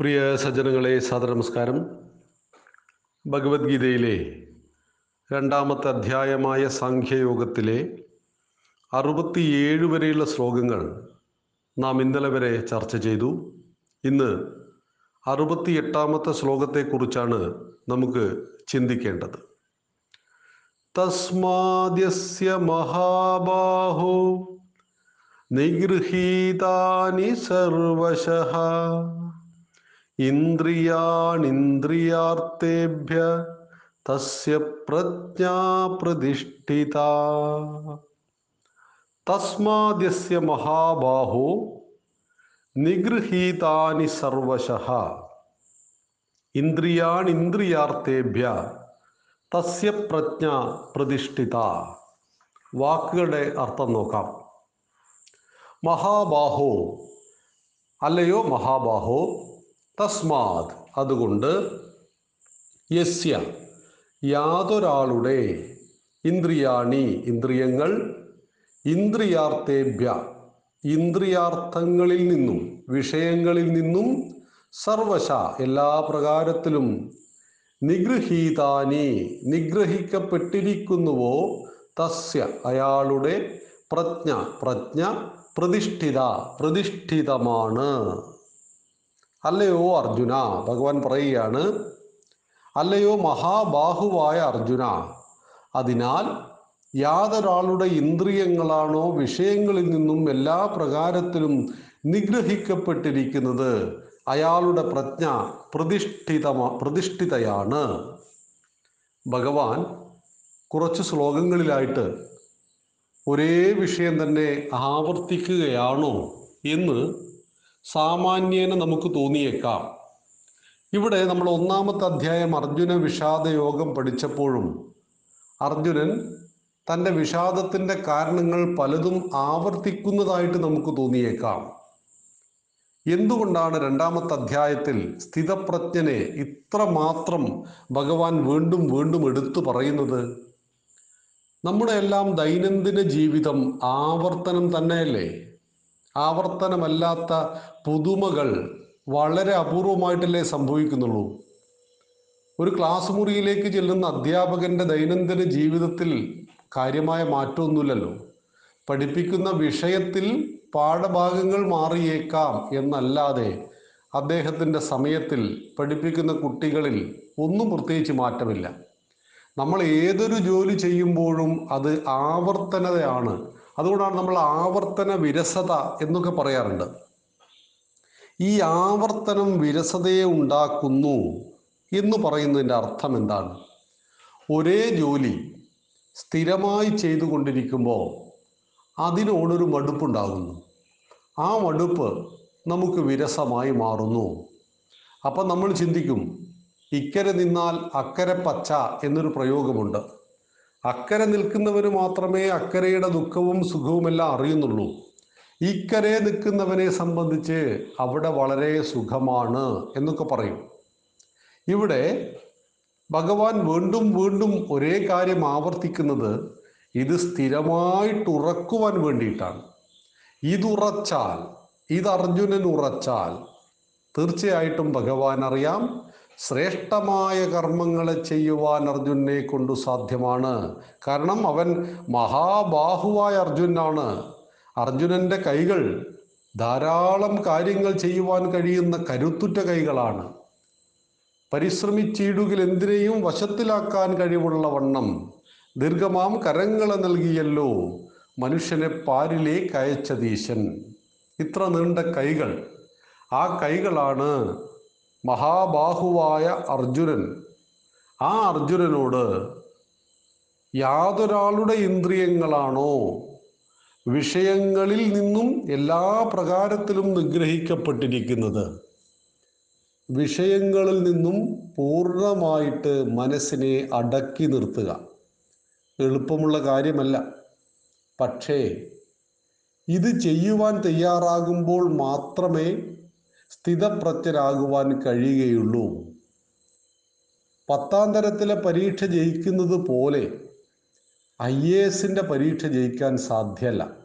പ്രിയ സജ്ജനങ്ങളെ സാദരനമസ്കാരം. ഭഗവത്ഗീതയിലെ രണ്ടാമത്തെ അധ്യായമായ സാഖ്യയോഗത്തിലെ അറുപത്തിയേഴ് വരെയുള്ള ശ്ലോകങ്ങൾ നാം ഇന്നലെ വരെ ചർച്ച ചെയ്തു. ഇന്ന് അറുപത്തിയെട്ടാമത്തെ ശ്ലോകത്തെക്കുറിച്ചാണ് നമുക്ക് ചിന്തിക്കേണ്ടത്. തസ്മാദ്യസ്യ മഹാബാഹോ നിഗൃഹീതാനി സർവശഃ. ഇന്ദ്രിയാണിന്ദ്രിയാർത്ഥേഭ്യ തസ്യ പ്രജ്ഞാ പ്രതിഷ്ഠിത. തസ്മാദ്യസ്യ മഹാബാഹോ നിഗൃഹീതാനി സർവശ. ഇന്ദ്രിയാണിന്ദ്രിയാർത്ഥേഭ്യ തസ്യ പ്രജ്ഞ പ്രതിഷ്ഠിത. വാക്കുകളുടെ അർത്ഥം നോക്കാം. മഹാബാഹോ അല്ലയോ മഹാബാഹോ തസ്മാത് അതുകൊണ്ട് യസ്യ യാതൊരാളുടെ ഇന്ദ്രിയാണി ഇന്ദ്രിയങ്ങൾ ഇന്ദ്രിയാർത്ഥേഭ്യ ഇന്ദ്രിയാർത്ഥങ്ങളിൽ നിന്നും വിഷയങ്ങളിൽ നിന്നും സർവശ എല്ലാ പ്രകാരത്തിലും നിഗൃഹീതാനി നിഗ്രഹിക്കപ്പെട്ടിരിക്കുന്നുവോ തസ്യ അയാളുടെ പ്രജ്ഞ പ്രജ്ഞ പ്രതിഷ്ഠിത പ്രതിഷ്ഠിതമാണ്. അല്ലയോ അർജുന ഭഗവാൻ പറയുകയാണ് അല്ലയോ മഹാബാഹുവായ അർജുന അതിനാൽ യാതൊരാളുടെ ഇന്ദ്രിയങ്ങളാണോ വിഷയങ്ങളിൽ നിന്നും എല്ലാ പ്രകാരത്തിലും നിഗ്രഹിക്കപ്പെട്ടിരിക്കുന്നത്? അയാളുടെ പ്രജ്ഞ പ്രതിഷ്ഠിതമാ പ്രതിഷ്ഠിതയാണ്. ഭഗവാൻ കുറച്ച് ശ്ലോകങ്ങളിലായിട്ട് ഒരേ വിഷയം തന്നെ ആവർത്തിക്കുകയാണോ എന്ന് സാമാന്യേന നമുക്ക് തോന്നിയേക്കാം. ഇവിടെ നമ്മൾ ഒന്നാമത്തെ അധ്യായം അർജുന വിഷാദ യോഗം പഠിച്ചപ്പോഴും അർജുനൻ തന്റെ വിഷാദത്തിന്റെ കാരണങ്ങൾ പലതും ആവർത്തിക്കുന്നതായിട്ട് നമുക്ക് തോന്നിയേക്കാം. എന്തുകൊണ്ടാണ് രണ്ടാമത്തെ അധ്യായത്തിൽ സ്ഥിതപ്രജ്ഞനെ ഇത്ര മാത്രം ഭഗവാൻ വീണ്ടും വീണ്ടും എടുത്തു പറയുന്നത്? നമ്മുടെ എല്ലാം ദൈനംദിന ജീവിതം ആവർത്തനം തന്നെയല്ലേ? ആവർത്തനമല്ലാത്ത പുതുമകൾ വളരെ അപൂർവമായിട്ടല്ലേ സംഭവിക്കുന്നുള്ളൂ. ഒരു ക്ലാസ് മുറിയിലേക്ക് ചെല്ലുന്ന അധ്യാപകന്റെ ദൈനംദിന ജീവിതത്തിൽ കാര്യമായ മാറ്റമൊന്നുമില്ലല്ലോ. പഠിപ്പിക്കുന്ന വിഷയത്തിൽ പാഠഭാഗങ്ങൾ മാറിയേക്കാം എന്നല്ലാതെ അദ്ദേഹത്തിന്റെ സമയത്തിൽ പഠിപ്പിക്കുന്ന കുട്ടികളിൽ ഒന്നും പ്രത്യേകിച്ച് മാറ്റമില്ല. നമ്മൾ ഏതൊരു ജോലി ചെയ്യുമ്പോഴും അത് ആവർത്തനതയാണ്. അതുകൊണ്ടാണ് നമ്മൾ ആവർത്തന വിരസത എന്നൊക്കെ പറയാറുണ്ട്. ഈ ആവർത്തനം വിരസതയെ ഉണ്ടാക്കുന്നു എന്ന് പറയുന്നതിന്റെ അർത്ഥം എന്താണ്? ഒരേ ജോലി സ്ഥിരമായി ചെയ്തുകൊണ്ടിരിക്കുമ്പോൾ അതിനോടൊരു മടുപ്പുണ്ടാകുന്നു. ആ മടുപ്പ് നമുക്ക് വിരസമായി മാറുന്നു. അപ്പം നമ്മൾ ചിന്തിക്കും ഇക്കരെ നിന്നാൽ അക്കരെ പച്ച എന്നൊരു പ്രയോഗമുണ്ട്. അക്കരെ നിൽക്കുന്നവന് മാത്രമേ അക്കരയുടെ ദുഃഖവും സുഖവുമെല്ലാം അറിയുന്നുള്ളൂ. ഇക്കരെ നിൽക്കുന്നവനെ സംബന്ധിച്ച് അവിടെ വളരെ സുഖമാണ് എന്നൊക്കെ പറയും. ഇവിടെ ഭഗവാൻ വീണ്ടും വീണ്ടും ഒരേ കാര്യം ആവർത്തിക്കുന്നത് ഇത് സ്ഥിരമായിട്ട് ഉറക്കുവാൻ വേണ്ടിയിട്ടാണ്. ഇതുറച്ചാൽ ഇത് അർജുനൻ ഉറച്ചാൽ തീർച്ചയായിട്ടും ഭഗവാൻ അറിയാം ശ്രേഷ്ഠമായ കർമ്മങ്ങളെ ചെയ്യുവാൻ അർജുനെ കൊണ്ട് സാധ്യമാണ്. കാരണം അവൻ മഹാബാഹുവായ അർജുനാണ്. അർജുനന്റെ കൈകൾ ധാരാളം കാര്യങ്ങൾ ചെയ്യുവാൻ കഴിയുന്ന കരുത്തുറ്റ കൈകളാണ്. പരിശ്രമിച്ചിടുകിൽ എന്തിനേയും വശത്തിലാക്കാൻ കഴിവുള്ള വണ്ണം. ദീർഘമാം കരങ്ങളെ നൽകിയല്ലോ മനുഷ്യനെ പാരിലേക്ക് അയച്ചതീശൻ ഇത്ര നീണ്ട കൈകൾ. ആ കൈകളാണ് മഹാബാഹുവായ അർജുനൻ. ആ അർജുനനോട് യാതൊരാളുടെ ഇന്ദ്രിയങ്ങളാണോ? വിഷയങ്ങളിൽ നിന്നും എല്ലാ പ്രകാരത്തിലും നിഗ്രഹിക്കപ്പെട്ടിരിക്കുന്നത്. വിഷയങ്ങളിൽ നിന്നും പൂർണമായിട്ട് മനസ്സിനെ അടക്കി നിർത്തുക. എളുപ്പമുള്ള കാര്യമല്ല. പക്ഷേ ഇത് ചെയ്യുവാൻ തയ്യാറാകുമ്പോൾ മാത്രമേ സ്ഥിതപ്രജ്ഞരാകുവാൻ കഴിയുകയുള്ളൂ. പത്താം തരത്തിലെ പരീക്ഷ ജയിക്കുന്നത് പോലെ ഐ എ എസിന്റെ പരീക്ഷ ജയിക്കാൻ സാധ്യല്ല.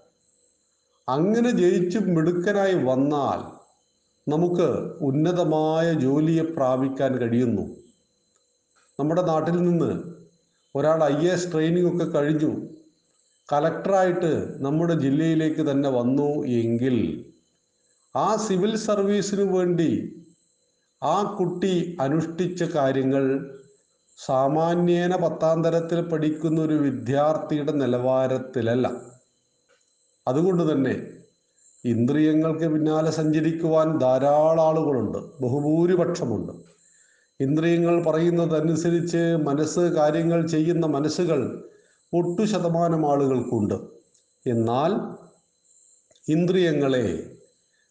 അങ്ങനെ ജയിച്ച് മിടുക്കനായി വന്നാൽ നമുക്ക് ഉന്നതമായ ജോലിയെ പ്രാപിക്കാൻ കഴിയുന്നു. നമ്മുടെ നാട്ടിൽ നിന്ന് ഒരാൾ ഐ എ എസ് ട്രെയിനിങ് ഒക്കെ കഴിഞ്ഞു. കലക്ടറായിട്ട് നമ്മുടെ ജില്ലയിലേക്ക് തന്നെ വന്നു എങ്കിൽ ആ സിവിൽ സർവീസിന് വേണ്ടി ആ കുട്ടി അനുഷ്ഠിച്ച കാര്യങ്ങൾ സാമാന്യേന പത്താം തരത്തിൽ പഠിക്കുന്ന ഒരു വിദ്യാർത്ഥിയുടെ നിലവാരത്തിലല്ല. അതുകൊണ്ട് തന്നെ ഇന്ദ്രിയങ്ങൾക്ക് പിന്നാലെ സഞ്ചരിക്കുവാൻ ധാരാളം ആളുകളുണ്ട്. ബഹുഭൂരിപക്ഷമുണ്ട്. ഇന്ദ്രിയങ്ങൾ പറയുന്നതനുസരിച്ച് മനസ്സ് കാര്യങ്ങൾ ചെയ്യുന്ന മനസ്സുകൾ ഒട്ടു ശതമാനം ആളുകൾക്കുണ്ട്. എന്നാൽ ഇന്ദ്രിയങ്ങളെ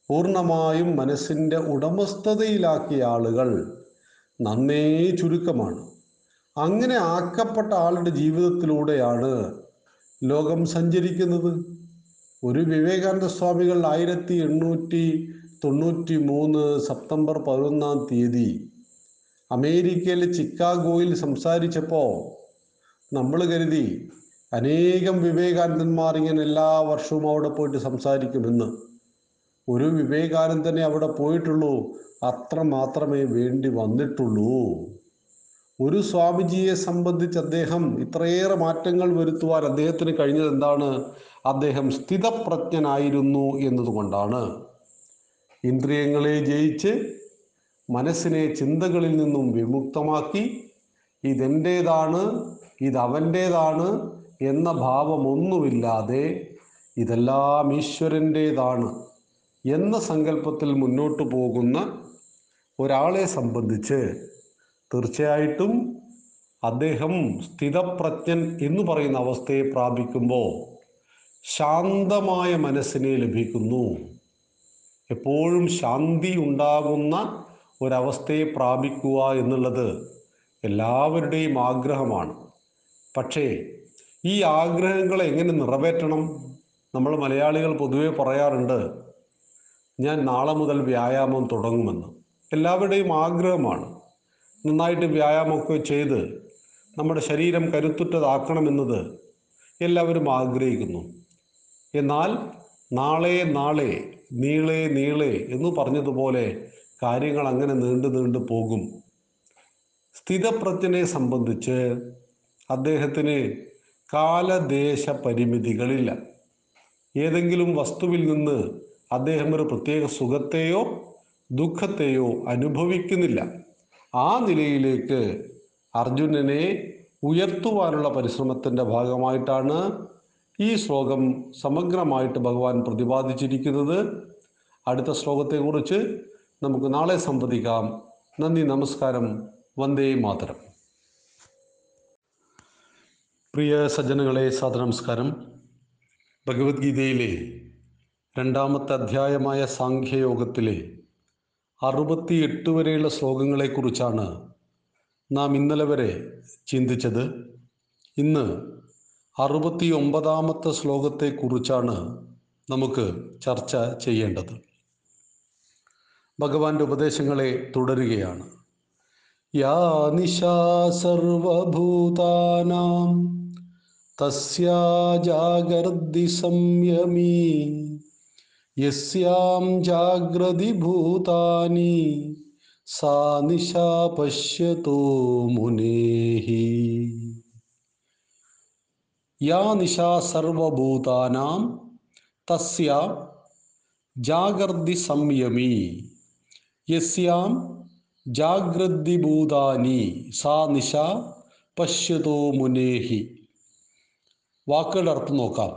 പൂർണമായും മനസ്സിന്റെ ഉടമസ്ഥതയിലാക്കിയ ആളുകൾ നന്നേ ചുരുക്കമാണ്. അങ്ങനെ ആക്കപ്പെട്ട ആളുടെ ജീവിതത്തിലൂടെയാണ് ലോകം സഞ്ചരിക്കുന്നത്. ഒരു വിവേകാനന്ദ സ്വാമികൾ ആയിരത്തി എണ്ണൂറ്റി തൊണ്ണൂറ്റി മൂന്ന് സെപ്റ്റംബർ പതിനൊന്നാം തീയതി അമേരിക്കയിലെ ചിക്കാഗോയിൽ സംസാരിച്ചപ്പോൾ നമ്മൾ കരുതി അനേകം വിവേകാനന്ദന്മാർ ഇങ്ങനെ എല്ലാ വർഷവും അവിടെ പോയിട്ട് സംസാരിക്കുമെന്ന്. ഒരു വിവേകാനന്ദനെ അവിടെ പോയിട്ടുള്ളൂ. അത്ര മാത്രമേ വേണ്ടി വന്നിട്ടുള്ളൂ. ഒരു സ്വാമിജിയെ സംബന്ധിച്ച് അദ്ദേഹം ഇത്രയേറെ മാറ്റങ്ങൾ വരുത്തുവാൻ അദ്ദേഹത്തിന് കഴിഞ്ഞത് എന്താണ്? അദ്ദേഹം സ്ഥിതപ്രജ്ഞനായിരുന്നു എന്നതുകൊണ്ടാണ്. ഇന്ദ്രിയങ്ങളെ ജയിച്ച് മനസ്സിനെ ചിന്തകളിൽ നിന്നും വിമുക്തമാക്കി ഇതെന്റേതാണ് ഇതവന്റേതാണ് എന്ന ഭാവമൊന്നുമില്ലാതെ ഇതെല്ലാം ഈശ്വരന്റേതാണ് എന്ന സങ്കല്പത്തിൽ മുന്നോട്ട് പോകുന്ന ഒരാളെ സംബന്ധിച്ച് തീർച്ചയായിട്ടും അദ്ദേഹം സ്ഥിതപ്രജ്ഞൻ എന്ന് പറയുന്ന അവസ്ഥയെ പ്രാപിക്കുമ്പോൾ ശാന്തമായ മനസ്സിനെ ലഭിക്കുന്നു. എപ്പോഴും ശാന്തി ഉണ്ടാകുന്ന ഒരവസ്ഥയെ പ്രാപിക്കുക എന്നുള്ളത് എല്ലാവരുടെയും ആഗ്രഹമാണ്. പക്ഷേ ഈ ആഗ്രഹങ്ങളെ എങ്ങനെ നിറവേറ്റണം? നമ്മൾ മലയാളികൾ പൊതുവെ പറയാറുണ്ട് ഞാൻ നാളെ മുതൽ വ്യായാമം തുടങ്ങുമെന്ന്. എല്ലാവരുടെയും ആഗ്രഹമാണ്. നന്നായിട്ട് വ്യായാമമൊക്കെ ചെയ്ത് നമ്മുടെ ശരീരം കരുത്തുറ്റതാക്കണമെന്നത് എല്ലാവരും ആഗ്രഹിക്കുന്നു. എന്നാൽ നാളെ നാളെ നീളെ നീളെ എന്ന് പറഞ്ഞതുപോലെ കാര്യങ്ങൾ അങ്ങനെ നീണ്ടു നീണ്ടു പോകും. സ്ഥിതപ്രജ്ഞനെ സംബന്ധിച്ച് അദ്ദേഹത്തിന് കാലദേശ പരിമിതികളില്ല ഏതെങ്കിലും വസ്തുവിൽ നിന്ന് അദ്ദേഹം ഒരു പ്രത്യേക സുഖത്തെയോ ദുഃഖത്തെയോ അനുഭവിക്കുന്നില്ല. ആ നിലയിലേക്ക് അർജുനനെ ഉയർത്തുവാനുള്ള പരിശ്രമത്തിന്റെ ഭാഗമായിട്ടാണ് ഈ ശ്ലോകം സമഗ്രമായിട്ട് ഭഗവാൻ പ്രതിപാദിച്ചിരിക്കുന്നത്. അടുത്ത ശ്ലോകത്തെക്കുറിച്ച് നമുക്ക് നാളെ സംവദിക്കാം. നന്ദി നമസ്കാരം. വന്ദേ മാതരം. പ്രിയ സജ്ജനങ്ങളെ സാദനമസ്കാരം ഭഗവത്ഗീതയിലെ രണ്ടാമത്തെ അധ്യായമായ സാഖ്യയോഗത്തിലെ അറുപത്തി എട്ട് വരെയുള്ള ശ്ലോകങ്ങളെക്കുറിച്ചാണ് നാം ഇന്നലെ വരെ ചിന്തിച്ചത്. ഇന്ന് അറുപത്തി ഒമ്പതാമത്തെ ശ്ലോകത്തെക്കുറിച്ചാണ് നമുക്ക് ചർച്ച ചെയ്യേണ്ടത്. ഭഗവാന്റെ ഉപദേശങ്ങളെ തുടരുകയാണ്. യാ സർവഭൂതാനാം തസ്യാ സംയമീ യസ്യാം ജാഗ്രതി ഭൂതാനി സാ നിശാ പശ്യതോ മുനേഹി യാ നിശാ സർവഭൂതാനാം തസ്യ ജാഗർദി സംയമി യസ്യാം ജാഗ്രതി ഭൂതാനി സാ നിശ പശ്യതോ മുനേഹി വാക്കുകളുടെ അർത്ഥം നോക്കാം.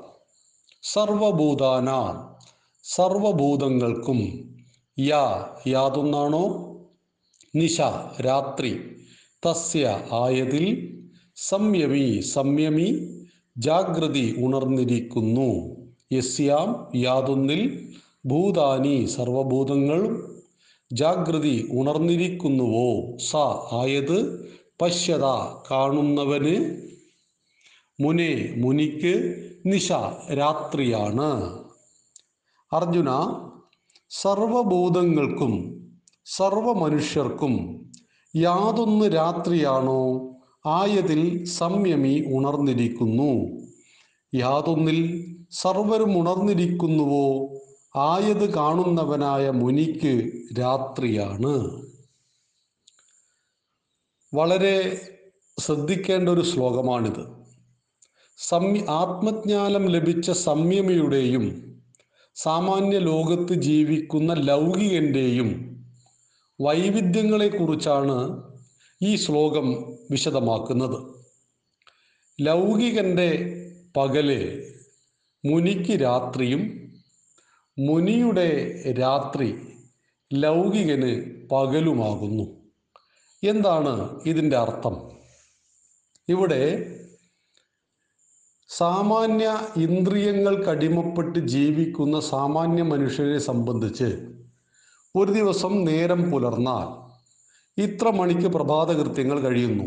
സർവഭൂതാന സർവഭൂതങ്ങൾക്കും യാ യാതൊന്നാണോ? നിശ രാത്രി തസ്യ ആയതിൽ സംയമി സംയമി ജാഗ്രതി ഉണർന്നിരിക്കുന്നു. യസ്യാം യാതൊന്നിൽ ഭൂതാനി സർവഭൂതങ്ങളും ജാഗ്രതി ഉണർന്നിരിക്കുന്നുവോ? സ ആയത് പശ്യത കാണുന്നവന് മുനെ മുനിക്ക് നിശ രാത്രിയാണ്. അർജുന സർവഭൂതങ്ങൾക്കും സർവമനുഷ്യർക്കും യാതൊന്ന് രാത്രിയാണോ? ആയതിൽ സംയമി ഉണർന്നിരിക്കുന്നു. യാതൊന്നിൽ സർവരും ഉണർന്നിരിക്കുന്നുവോ? ആയത് കാണുന്നവനായ മുനിക്ക് രാത്രിയാണ്. വളരെ ശ്രദ്ധിക്കേണ്ട ഒരു ശ്ലോകമാണിത്. സംയ ആത്മജ്ഞാനം ലഭിച്ച സംയമിയുടെയും സാമാന്യ ലോകത്ത് ജീവിക്കുന്ന ലൗകികന്റെയും വൈവിധ്യങ്ങളെക്കുറിച്ചാണ് ഈ ശ്ലോകം വിശദമാക്കുന്നത്. ലൗകികന്റെ പകൽ മുനിക്ക് രാത്രിയും മുനിയുടെ രാത്രി ലൗകികന് പകലുമാകുന്നു. എന്താണ് ഇതിന്റെ അർത്ഥം? ഇവിടെ സാമാന്യ ഇന്ദ്രിയങ്ങൾക്കടിമപ്പെട്ട് ജീവിക്കുന്ന സാമാന്യ മനുഷ്യരെ സംബന്ധിച്ച് ഒരു ദിവസം നേരം പുലർന്നാൽ ഇത്ര മണിക്ക് പ്രഭാതകൃത്യങ്ങൾ കഴിയുന്നു.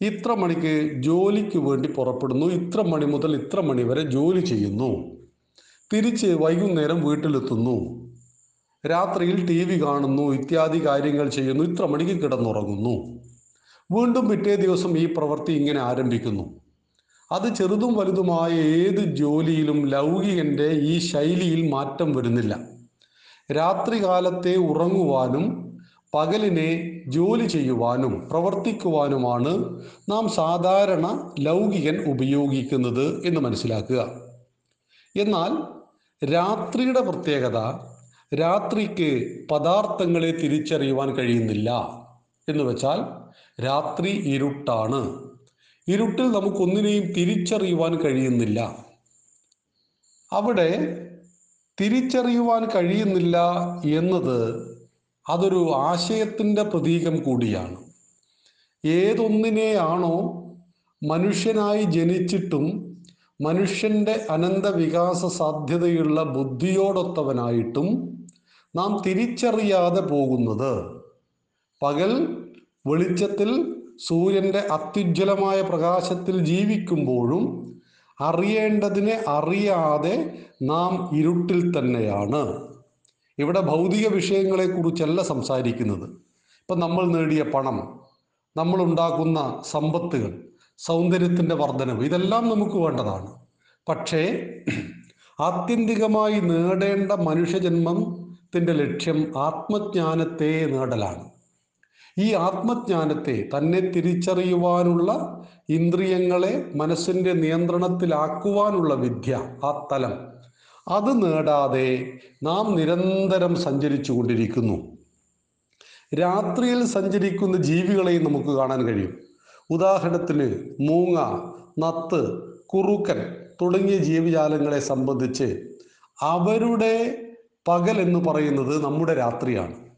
ഇത്ര മണിക്ക് ജോലിക്ക് വേണ്ടി പുറപ്പെടുന്നു. ഇത്ര മണി മുതൽ ഇത്ര മണി വരെ ജോലി ചെയ്യുന്നു. തിരിച്ച് വൈകുന്നേരം വീട്ടിലെത്തുന്നു. രാത്രിയിൽ ടി വി കാണുന്നു. ഇത്യാദി കാര്യങ്ങൾ ചെയ്യുന്നു. ഇത്ര മണിക്ക് കിടന്നുറങ്ങുന്നു. വീണ്ടും പിറ്റേ ദിവസം ഈ പ്രവൃത്തി ഇങ്ങനെ ആരംഭിക്കുന്നു. അത് ചെറുതും വലുതുമായ ഏത് ജോലിയിലും ലൗകികന്റെ ഈ ശൈലിയിൽ മാറ്റം വരുന്നില്ല. രാത്രികാലത്തെ ഉറങ്ങുവാനും പകലിനെ ജോലി ചെയ്യുവാനും പ്രവർത്തിക്കുവാനുമാണ് നാം സാധാരണ ലൗകികൻ ഉപയോഗിക്കുന്നത് എന്ന് മനസ്സിലാക്കുക. എന്നാൽ രാത്രിയുടെ പ്രത്യേകത രാത്രിക്ക് പദാർത്ഥങ്ങളെ തിരിച്ചറിയുവാൻ കഴിയുന്നില്ല എന്ന് വെച്ചാൽ രാത്രി ഇരുട്ടാണ്. ഇരുട്ടിൽ നമുക്കൊന്നിനെയും തിരിച്ചറിയുവാൻ കഴിയുന്നില്ല. അവിടെ തിരിച്ചറിയുവാൻ കഴിയുന്നില്ല എന്നത് അതൊരു ആശയത്തിന്റെ പ്രതീകം കൂടിയാണ്. ഏതൊന്നിനെയാണോ മനുഷ്യനായി ജനിച്ചിട്ടും മനുഷ്യന്റെ അനന്ത വികാസ സാധ്യതയുള്ള ബുദ്ധിയോടൊത്തവനായിട്ടും നാം തിരിച്ചറിയാതെ പോകുന്നത് പകൽ വെളിച്ചത്തിൽ സൂര്യന്റെ അത്യുജ്വലമായ പ്രകാശത്തിൽ ജീവിക്കുമ്പോഴും അറിയേണ്ടതിനെ അറിയാതെ നാം ഇരുട്ടിൽ തന്നെയാണ്. ഇവിടെ ഭൗതിക വിഷയങ്ങളെ വിഷയങ്ങളെക്കുറിച്ചല്ല സംസാരിക്കുന്നത്. ഇപ്പം നമ്മൾ നേടിയ പണം നമ്മൾ ഉണ്ടാക്കുന്ന സമ്പത്തുകൾ സൗന്ദര്യത്തിന്റെ വർധനവ് ഇതെല്ലാം നമുക്ക് വേണ്ടതാണ്. പക്ഷേ ആത്യന്തികമായി നേടേണ്ട മനുഷ്യജന്മത്തിന്റെ ലക്ഷ്യം ആത്മജ്ഞാനത്തെ നേടലാണ്. ഈ ആത്മജ്ഞാനത്തെ തന്നെ തിരിച്ചറിയുവാനുള്ള ഇന്ദ്രിയങ്ങളെ മനസ്സിന്റെ നിയന്ത്രണത്തിലാക്കുവാനുള്ള വിദ്യ ആ തലം. അത് നേടാതെ നാം നിരന്തരം സഞ്ചരിച്ചു കൊണ്ടിരിക്കുന്നു. രാത്രിയിൽ സഞ്ചരിക്കുന്ന ജീവികളെയും നമുക്ക് കാണാൻ കഴിയും. ഉദാഹരണത്തിന് മൂങ്ങ നത്ത് കുറുക്കൻ തുടങ്ങിയ ജീവജാലങ്ങളെ സംബന്ധിച്ച് അവരുടെ പകൽ എന്ന് പറയുന്നത് നമ്മുടെ രാത്രിയാണ്.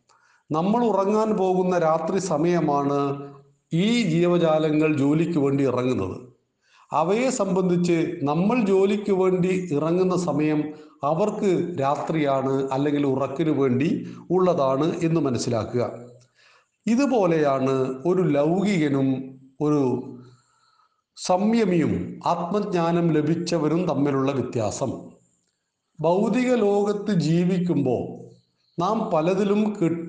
നമ്മൾ ഉറങ്ങാൻ പോകുന്ന രാത്രി സമയമാണ് ഈ ജീവജാലങ്ങൾ ജോലിക്ക് വേണ്ടി ഇറങ്ങുന്നത്. അവയെ സംബന്ധിച്ച് നമ്മൾ ജോലിക്ക് വേണ്ടി ഇറങ്ങുന്ന സമയം അവർക്ക് രാത്രിയാണ് അല്ലെങ്കിൽ ഉറക്കിനു വേണ്ടി ഉള്ളതാണ് എന്ന് മനസ്സിലാക്കുക. ഇതുപോലെയാണ് ഒരു ലൗകികനും ഒരു സംയമിയും ആത്മജ്ഞാനം ലഭിച്ചവരും തമ്മിലുള്ള വ്യത്യാസം. ഭൗതിക ലോകത്ത് ജീവിക്കുമ്പോൾ നാം പലതിലും കെട്ട്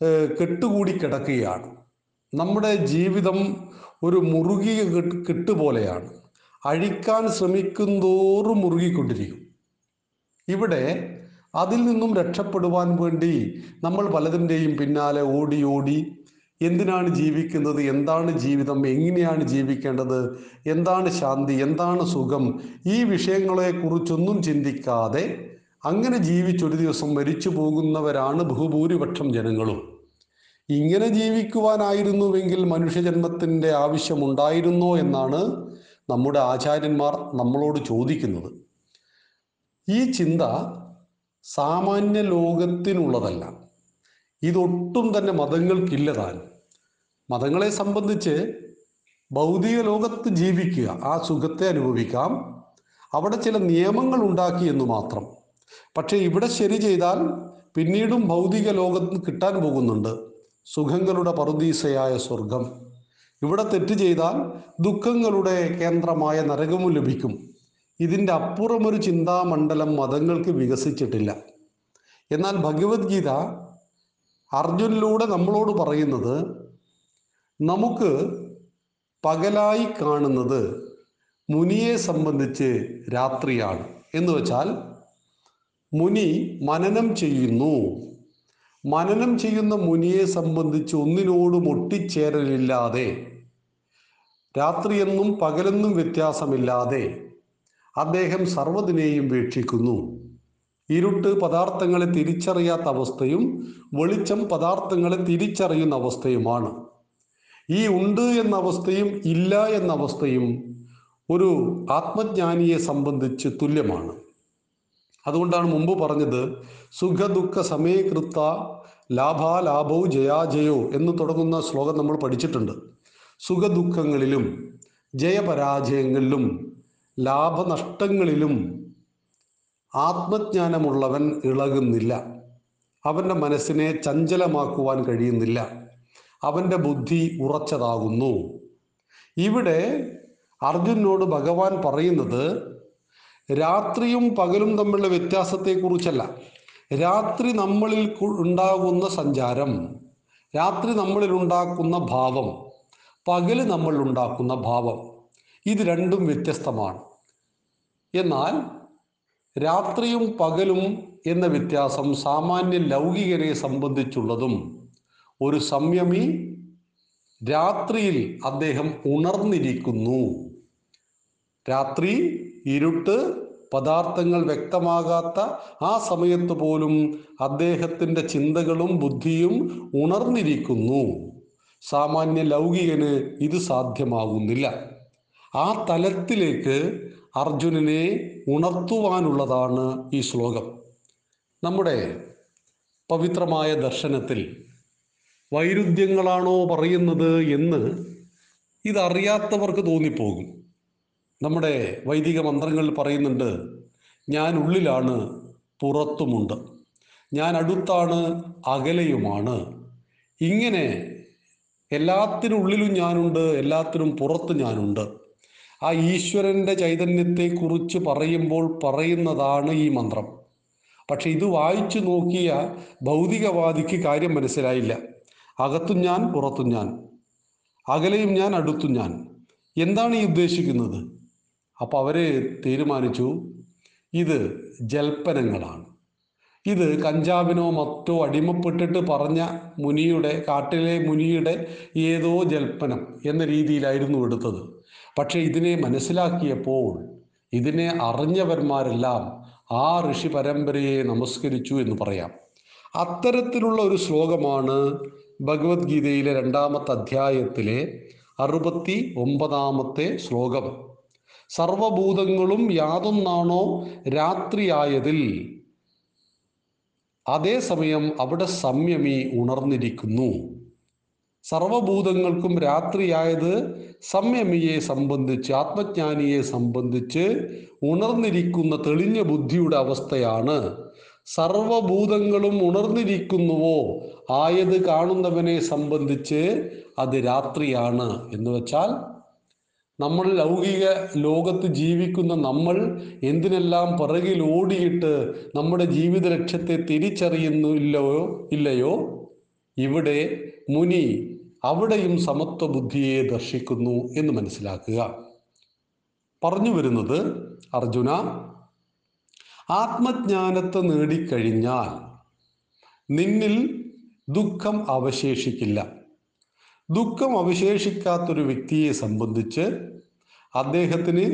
ഏഹ് കെട്ടുകൂടി കിടക്കുകയാണ്. നമ്മുടെ ജീവിതം ഒരു കെട്ട് കെട്ട് പോലെയാണ് അഴിക്കാൻ ശ്രമിക്കുന്തോറും മുറുകിക്കൊണ്ടിരിക്കും. ഇവിടെ അതിൽ നിന്നും രക്ഷപ്പെടുവാൻ വേണ്ടി നമ്മൾ പലതിന്റെയും പിന്നാലെ ഓടി ഓടി എന്തിനാണ് ജീവിക്കുന്നത് എന്താണ് ജീവിതം എങ്ങനെയാണ് ജീവിക്കേണ്ടത് എന്താണ് ശാന്തി എന്താണ് സുഖം ഈ വിഷയങ്ങളെക്കുറിച്ചൊന്നും ചിന്തിക്കാതെ അങ്ങനെ ജീവിച്ചൊരു ദിവസം മരിച്ചു പോകുന്നവരാണ് ബഹുഭൂരിപക്ഷം ജനങ്ങളും. ഇങ്ങനെ ജീവിക്കുവാനായിരുന്നുവെങ്കിൽ മനുഷ്യജന്മത്തിന്റെ ആവശ്യമുണ്ടായിരുന്നോ എന്നാണ് നമ്മുടെ ആചാര്യന്മാർ നമ്മളോട് ചോദിക്കുന്നത്. ഈ ചിന്ത സാമാന്യ ലോകത്തിനുള്ളതല്ല. ഇതൊട്ടും തന്നെ മതങ്ങൾക്കില്ല താൻ. മതങ്ങളെ സംബന്ധിച്ച് ഭൗതിക ലോകത്ത് ജീവിക്കുക ആ സുഖത്തെ അനുഭവിക്കാം. അവിടെ ചില നിയമങ്ങൾ ഉണ്ടാക്കി എന്ന് മാത്രം. പക്ഷേ ഇവിടെ ശരി ചെയ്താൽ പിന്നീടും ഭൗതിക ലോകത്ത് കിട്ടാൻ പോകുന്നുണ്ട്. സുഖങ്ങളുടെ പറുദീസയായ സ്വർഗം. ഇവിടെ തെറ്റ് ചെയ്താൽ ദുഃഖങ്ങളുടെ കേന്ദ്രമായ നരകവും ലഭിക്കും. ഇതിന്റെ അപ്പുറമൊരു ചിന്താമണ്ഡലം മതങ്ങൾക്ക് വികസിച്ചിട്ടില്ല. എന്നാൽ ഭഗവത്ഗീത അർജുനിലൂടെ നമ്മളോട് പറയുന്നത് നമുക്ക് പകലായി കാണുന്നത് മുനിയെ സംബന്ധിച്ച് രാത്രിയാണ്. എന്ന് വെച്ചാൽ മുനി മനനം ചെയ്യുന്നു. മനനം ചെയ്യുന്ന മുനിയെ സംബന്ധിച്ച് ഒന്നിനോടും ഒട്ടിച്ചേരലില്ലാതെ രാത്രിയെന്നും പകലെന്നും വ്യത്യാസമില്ലാതെ അദ്ദേഹം സർവതിനെയും വീക്ഷിക്കുന്നു. ഇരുട്ട് പദാർത്ഥങ്ങളെ തിരിച്ചറിയാത്ത അവസ്ഥയും വെളിച്ചം പദാർത്ഥങ്ങളെ തിരിച്ചറിയുന്ന അവസ്ഥയുമാണ്. ഈ ഉണ്ട് എന്ന അവസ്ഥയും ഇല്ല എന്ന അവസ്ഥയും ഒരു ആത്മജ്ഞാനിയെ സംബന്ധിച്ച് തുല്യമാണ്. അതുകൊണ്ടാണ് മുമ്പ് പറഞ്ഞത് സുഖദുഃഖ സമയകൃത്ത ലാഭാലാഭവും ജയാജയോ എന്ന് തുടങ്ങുന്ന ശ്ലോകം നമ്മൾ പഠിച്ചിട്ടുണ്ട്. സുഖദുഃഖങ്ങളിലും ജയപരാജയങ്ങളിലും ലാഭനഷ്ടങ്ങളിലും ആത്മജ്ഞാനമുള്ളവൻ ഇളകുന്നില്ല. അവന്റെ മനസ്സിനെ ചഞ്ചലമാക്കുവാൻ കഴിയുന്നില്ല. അവന്റെ ബുദ്ധി ഉറച്ചതാകുന്നു. ഇവിടെ അർജുനോട് ഭഗവാൻ പറയുന്നത് രാത്രിയും പകലും തമ്മിലുള്ള വ്യത്യാസത്തെക്കുറിച്ചല്ല. രാത്രി നമ്മളിൽ ഉണ്ടാകുന്ന സഞ്ചാരം രാത്രി നമ്മളിൽ ഉണ്ടാക്കുന്ന ഭാവം പകൽ നമ്മൾ ഉണ്ടാക്കുന്ന ഭാവം ഇത് രണ്ടും വ്യത്യസ്തമാണ്. എന്നാൽ രാത്രിയും പകലും എന്ന വ്യത്യാസം സാമാന്യ ലൗകികരെ സംബന്ധിച്ചുള്ളതും ഒരു സംയമി രാത്രിയിൽ അദ്ദേഹം ഉണർന്നിരിക്കുന്നു. രാത്രി ഇരുട്ട് പദാർത്ഥങ്ങൾ വ്യക്തമാകാത്ത ആ സമയത്ത് പോലും അദ്ദേഹത്തിന്റെ ചിന്തകളും ബുദ്ധിയും ഉണർന്നിരിക്കുന്നു. സാമാന്യ ലൗകികന് ഇത് സാധ്യമാകുന്നില്ല. ആ തലത്തിലേക്ക് അർജുനനെ ഉണർത്തുവാനുള്ളതാണ് ഈ ശ്ലോകം. നമ്മുടെ പവിത്രമായ ദർശനത്തിൽ വൈരുദ്ധ്യങ്ങളാണോ പറയുന്നത് എന്ന് ഇതറിയാത്തവർക്ക് തോന്നിപ്പോകും. നമ്മുടെ വൈദിക മന്ത്രങ്ങളിൽ പറയുന്നുണ്ട് ഞാൻ ഉള്ളിലാണ് പുറത്തുമുണ്ട്. ഞാൻ അടുത്താണ് അകലെയുമാണ്. ഇങ്ങനെ എല്ലാത്തിനും ഉള്ളിലും ഞാനുണ്ട് എല്ലാത്തിനും പുറത്ത് ഞാനുണ്ട്. ആ ഈശ്വരന്റെ ചൈതന്യത്തെക്കുറിച്ച് പറയുമ്പോൾ പറയുന്നതാണ് ഈ മന്ത്രം. പക്ഷെ ഇത് വായിച്ചു നോക്കിയ ഭൗതികവാദിക്ക് കാര്യം മനസ്സിലായില്ല. അകത്തും ഞാൻ പുറത്തും ഞാൻ. അകലെയും ഞാൻ അടുത്തും ഞാൻ. എന്താണ് ഈ ഉദ്ദേശിക്കുന്നത്? അപ്പോൾ അവർ തീരുമാനിച്ചു ഇത് ജൽപ്പനങ്ങളാണ്. ഇത് കഞ്ചാവിനോ മറ്റോ അടിമപ്പെട്ടിട്ട് പറഞ്ഞ മുനിയുടെ കാട്ടിലെ മുനിയുടെ ഏതോ ജൽപ്പനം എന്ന രീതിയിലായിരുന്നു എടുത്തത്. പക്ഷേ ഇതിനെ മനസ്സിലാക്കിയപ്പോൾ ഇതിനെ അറിഞ്ഞവന്മാരെല്ലാം ആ ഋഷി പരമ്പരയെ നമസ്കരിച്ചു എന്ന് പറയാം. അത്തരത്തിലുള്ള ഒരു ശ്ലോകമാണ് ഭഗവത്ഗീതയിലെ രണ്ടാമത്തെ അധ്യായത്തിലെ അറുപത്തി ഒമ്പതാമത്തെ ശ്ലോകം. സർവഭൂതങ്ങളും യാതൊന്നാണോ രാത്രിയായതിൽ? അതേസമയം അവിടെ സംയമി ഉണർന്നിരിക്കുന്നു. സർവഭൂതങ്ങൾക്കും രാത്രിയായത് സംയമിയെ സംബന്ധിച്ച് ആത്മജ്ഞാനിയെ സംബന്ധിച്ച് ഉണർന്നിരിക്കുന്ന തെളിഞ്ഞ ബുദ്ധിയുടെ അവസ്ഥയാണ്. സർവഭൂതങ്ങളും ഉണർന്നിരിക്കുന്നുവോ? ആയത് കാണുന്നവനെ സംബന്ധിച്ച് അത് രാത്രിയാണ് എന്ന് വെച്ചാൽ നമ്മൾ ലൗകിക ലോകത്ത് ജീവിക്കുന്ന നമ്മൾ എന്തിനെല്ലാം പിറകിൽ ഓടിയിട്ട് നമ്മുടെ ജീവിത ലക്ഷ്യത്തെ തിരിച്ചറിയുന്നില്ലയോ ഇല്ലയോ? ഇവിടെ മുനി അവിടെയും സമത്വ ബുദ്ധിയെ ദർശിക്കുന്നു എന്ന് മനസ്സിലാക്കുക. പറഞ്ഞു വരുന്നത് അർജുന ആത്മജ്ഞാനത്തെ നേടിക്കഴിഞ്ഞാൽ നിന്നിൽ ദുഃഖം അവശേഷിക്കില്ല. ദുഃഖം അവശേഷിക്കാത്തൊരു വ്യക്തിയെ സംബന്ധിച്ച് അദ്ദേഹത്തിന്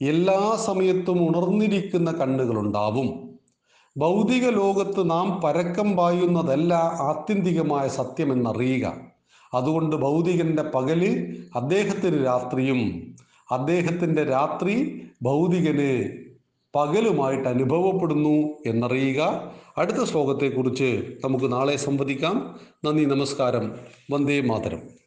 എല്ലാ സമയത്തും ഉണർന്നിരിക്കുന്ന കണ്ണുകളുണ്ടാവും. ഭൗതിക ലോകത്ത് നാം പരക്കം പായുന്നതല്ല ആത്യന്തികമായ സത്യമെന്നറിയുക അതുകൊണ്ട് ഭൗതികന്റെ പകൽ അദ്ദേഹത്തിന് രാത്രിയും. അദ്ദേഹത്തിന്റെ രാത്രി ഭൗതികന് പകലുമായിട്ട് അനുഭവപ്പെടുന്നു എന്നറിയുക. അടുത്ത ശ്ലോകത്തെക്കുറിച്ച് നമുക്ക് നാളെ സംവദിക്കാം. നന്ദി നമസ്കാരം. വന്ദേ മാതരം.